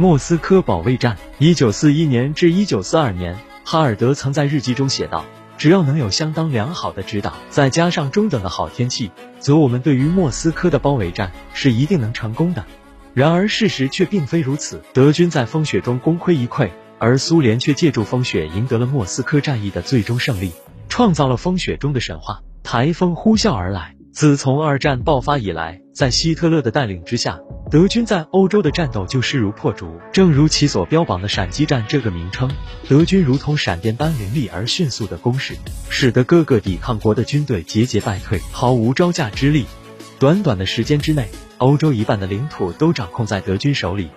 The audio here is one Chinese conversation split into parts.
莫斯科保卫战，一九四一年至一九四二年，哈尔德曾在日记中写道：“只要能有相当良好的指导，再加上中等的好天气，则我们对于莫斯科的包围战是一定能成功的。”然而事实却并非如此，德军在风雪中功亏一篑，而苏联却借助风雪赢得了莫斯科战役的最终胜利，创造了风雪中的神话。台风呼啸而来。自从二战爆发以来，在希特勒的带领之下，德军在欧洲的战斗就势如破竹。正如其所标榜的“闪击战”这个名称，德军如同闪电般凌厉而迅速的攻势，使得各个抵抗国的军队节节败退，毫无招架之力。短短的时间之内，欧洲一半的领土都掌控在德军手里。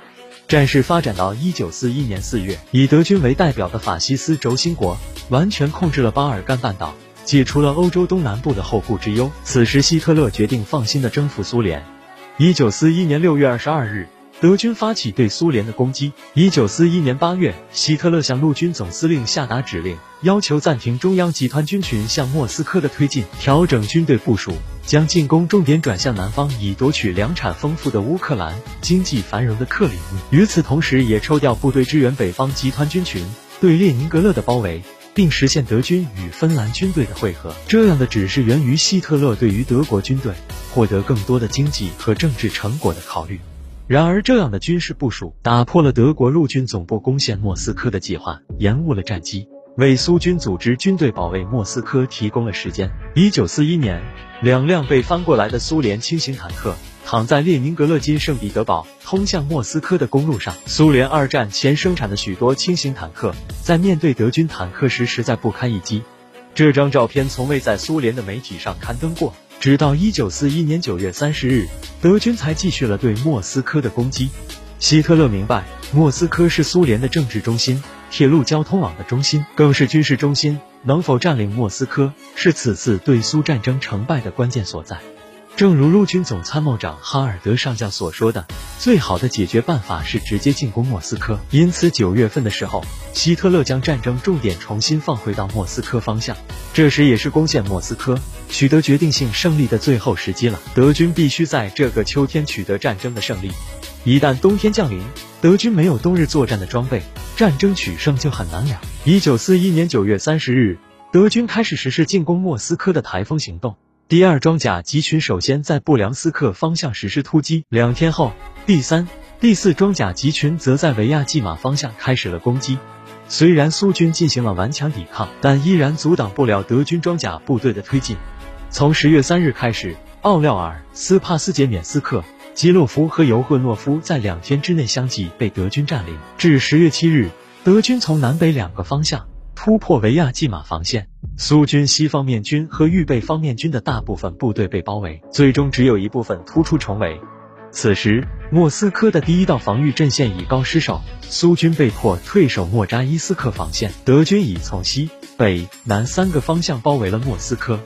战事发展到一九四一年四月，以德军为代表的法西斯轴心国完全控制了巴尔干半岛。解除了欧洲东南部的后顾之忧。此时，希特勒决定放心的征服苏联。一九四一年六月二十二日，德军发起对苏联的攻击。一九四一年八月，希特勒向陆军总司令下达指令，要求暂停中央集团军群向莫斯科的推进，调整军队部署，将进攻重点转向南方，以夺取粮产丰富的乌克兰、经济繁荣的克里米。与此同时，也抽调部队支援北方集团军群对列宁格勒的包围。并实现德军与芬兰军队的会合，这样的指示源于希特勒对于德国军队获得更多的经济和政治成果的考虑。然而，这样的军事部署打破了德国陆军总部攻陷莫斯科的计划，延误了战机，为苏军组织军队保卫莫斯科提供了时间。一九四一年，两辆被翻过来的苏联轻型坦克。躺在列宁格勒金圣彼得堡通向莫斯科的公路上，苏联二战前生产的许多轻型坦克，在面对德军坦克时实在不堪一击。这张照片从未在苏联的媒体上刊登过，直到一九四一年九月三十日，德军才继续了对莫斯科的攻击。希特勒明白，莫斯科是苏联的政治中心、铁路交通网的中心，更是军事中心。能否占领莫斯科，是此次对苏战争成败的关键所在。正如陆军总参谋长哈尔德上将所说的，最好的解决办法是直接进攻莫斯科。因此，九月份的时候，希特勒将战争重点重新放回到莫斯科方向。这时也是攻陷莫斯科、取得决定性胜利的最后时机了。德军必须在这个秋天取得战争的胜利。一旦冬天降临，德军没有冬日作战的装备，战争取胜就很难了。一九四一年九月三十日，德军开始实施进攻莫斯科的台风行动。第二装甲集群首先在布良斯克方向实施突击，两天后，第三、第四装甲集群则在维亚季马方向开始了攻击。虽然苏军进行了顽强抵抗，但依然阻挡不了德军装甲部队的推进。从十月三日开始，奥廖尔、斯帕斯捷缅斯克、基洛夫和尤赫诺夫在两天之内相继被德军占领。至十月七日，德军从南北两个方向。突破维亚季马防线，苏军西方面军和预备方面军的大部分部队被包围，最终只有一部分突出重围。此时，莫斯科的第一道防御阵线已告失守，苏军被迫退守莫扎伊斯克防线，德军已从西北南三个方向包围了莫斯科。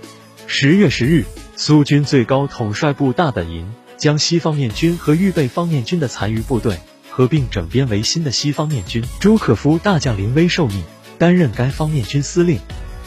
十月十日，苏军最高统帅部大本营将西方面军和预备方面军的残余部队合并整编为新的西方面军，朱可夫大将临危受命。担任该方面军司令，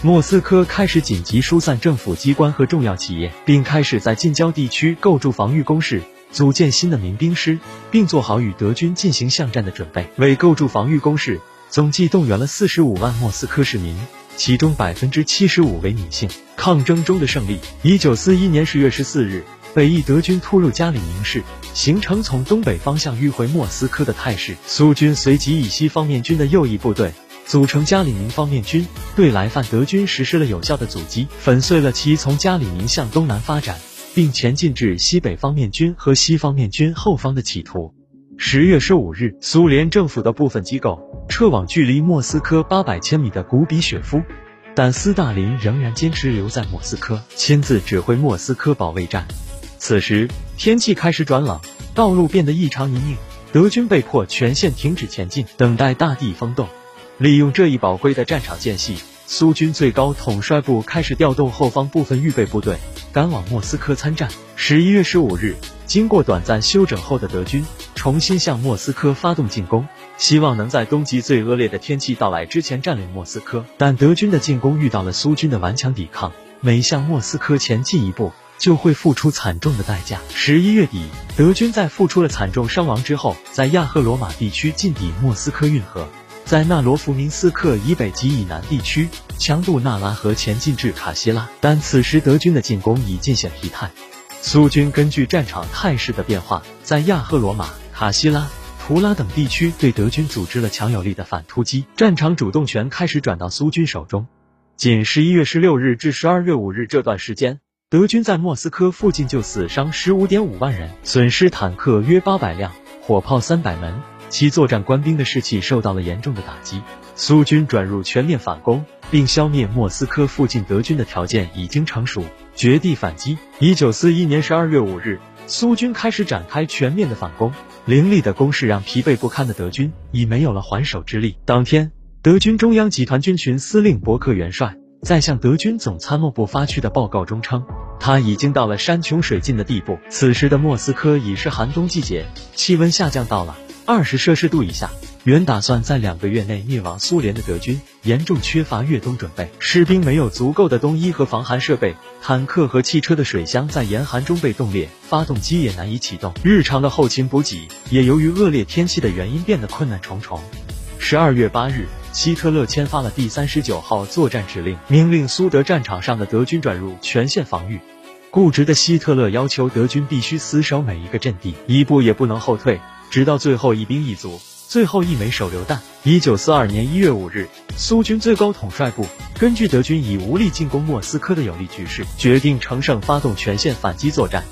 莫斯科开始紧急疏散政府机关和重要企业，并开始在近郊地区构筑防御工事，组建新的民兵师，并做好与德军进行巷战的准备。为构筑防御工事，总计动员了四十五万莫斯科市民，其中百分之七十五为女性。抗争中的胜利。一九四一年十月十四日，北翼德军突入加里宁市，形成从东北方向迂回莫斯科的态势。苏军随即以西方面军的右翼部队。组成加里宁方面军，对来犯德军实施了有效的阻击，粉碎了其从加里宁向东南发展，并前进至西北方面军和西方面军后方的企图。十月十五日，苏联政府的部分机构撤往距离莫斯科八百千米的古比雪夫，但斯大林仍然坚持留在莫斯科，亲自指挥莫斯科保卫战。此时天气开始转冷，道路变得异常泥泞，德军被迫全线停止前进，等待大地风动。利用这一宝贵的战场间隙，苏军最高统帅部开始调动后方部分预备部队，赶往莫斯科参战。十一月十五日，经过短暂休整后的德军重新向莫斯科发动进攻，希望能在冬季最恶劣的天气到来之前占领莫斯科。但德军的进攻遇到了苏军的顽强抵抗，每向莫斯科前进一步，就会付出惨重的代价。十一月底，德军在付出了惨重伤亡之后，在亚赫罗马地区进抵莫斯科运河，在纳罗夫明斯克以北及以南地区强渡纳拉河前进至卡西拉，但此时德军的进攻已尽显疲态。苏军根据战场态势的变化，在亚赫罗马、卡西拉、图拉等地区对德军组织了强有力的反突击，战场主动权开始转到苏军手中。仅十一月十六日至十二月五日这段时间，德军在莫斯科附近就死伤十五点五万人，损失坦克约八百辆，火炮三百门，其作战官兵的士气受到了严重的打击。苏军转入全面反攻，并消灭莫斯科附近德军的条件已经成熟，绝地反击。一九四一年十二月五日，苏军开始展开全面的反攻，凌厉的攻势让疲惫不堪的德军已没有了还手之力。当天。德军中央集团军群司令伯克元帅在向德军总参谋部发去的报告中称，他已经到了山穷水尽的地步。此时的莫斯科已是寒冬季节，气温下降到了二十摄氏度以下。原打算在两个月内灭亡苏联的德军，严重缺乏越冬准备，士兵没有足够的冬衣和防寒设备，坦克和汽车的水箱在严寒中被冻裂，发动机也难以启动，日常的后勤补给也由于恶劣天气的原因变得困难重重。十二月八日。希特勒签发了第三十九号作战指令，命令苏德战场上的德军转入全线防御。固执的希特勒要求德军必须死守每一个阵地，一步也不能后退，直到最后一兵一卒，最后一枚手榴弹。一九四二年一月五日，苏军最高统帅部根据德军已无力进攻莫斯科的有利局势，决定乘胜发动全线反击作战。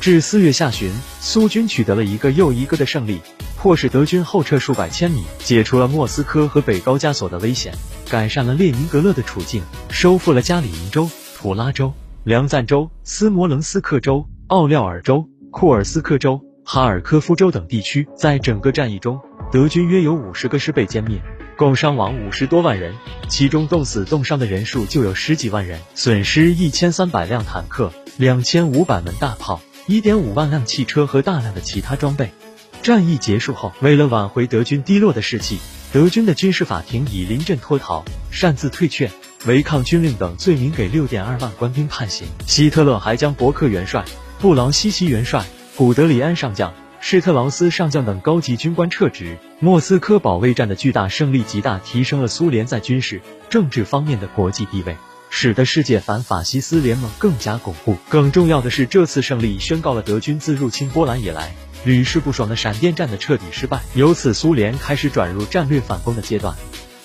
至四月下旬，苏军取得了一个又一个的胜利。迫使德军后撤数百千米，解除了莫斯科和北高加索的危险，改善了列宁格勒的处境，收复了加里宁州、图拉州、梁赞州、斯摩棱斯克州、奥廖尔州、库尔斯克州、哈尔科夫州等地区。在整个战役中，德军约有五十个师被歼灭，共伤亡五十多万人，其中冻死冻伤的人数就有十几万人，损失一千三百辆坦克、两千五百门大炮、一点五万辆汽车和大量的其他装备。战役结束后，为了挽回德军低落的士气，德军的军事法庭以临阵脱逃、擅自退却、违抗军令等罪名给六点二万官兵判刑。希特勒还将伯克元帅、布劳西奇元帅、古德里安上将、施特劳斯上将等高级军官撤职。莫斯科保卫战的巨大胜利，极大提升了苏联在军事、政治方面的国际地位，使得世界反法西斯联盟更加巩固。更重要的是，这次胜利宣告了德军自入侵波兰以来。屡试不爽的闪电战的彻底失败，由此苏联开始转入战略反攻的阶段。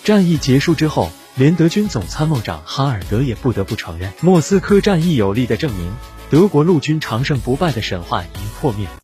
战役结束之后，连德军总参谋长哈尔德也不得不承认，莫斯科战役有力的证明，德国陆军长胜不败的神话已经破灭。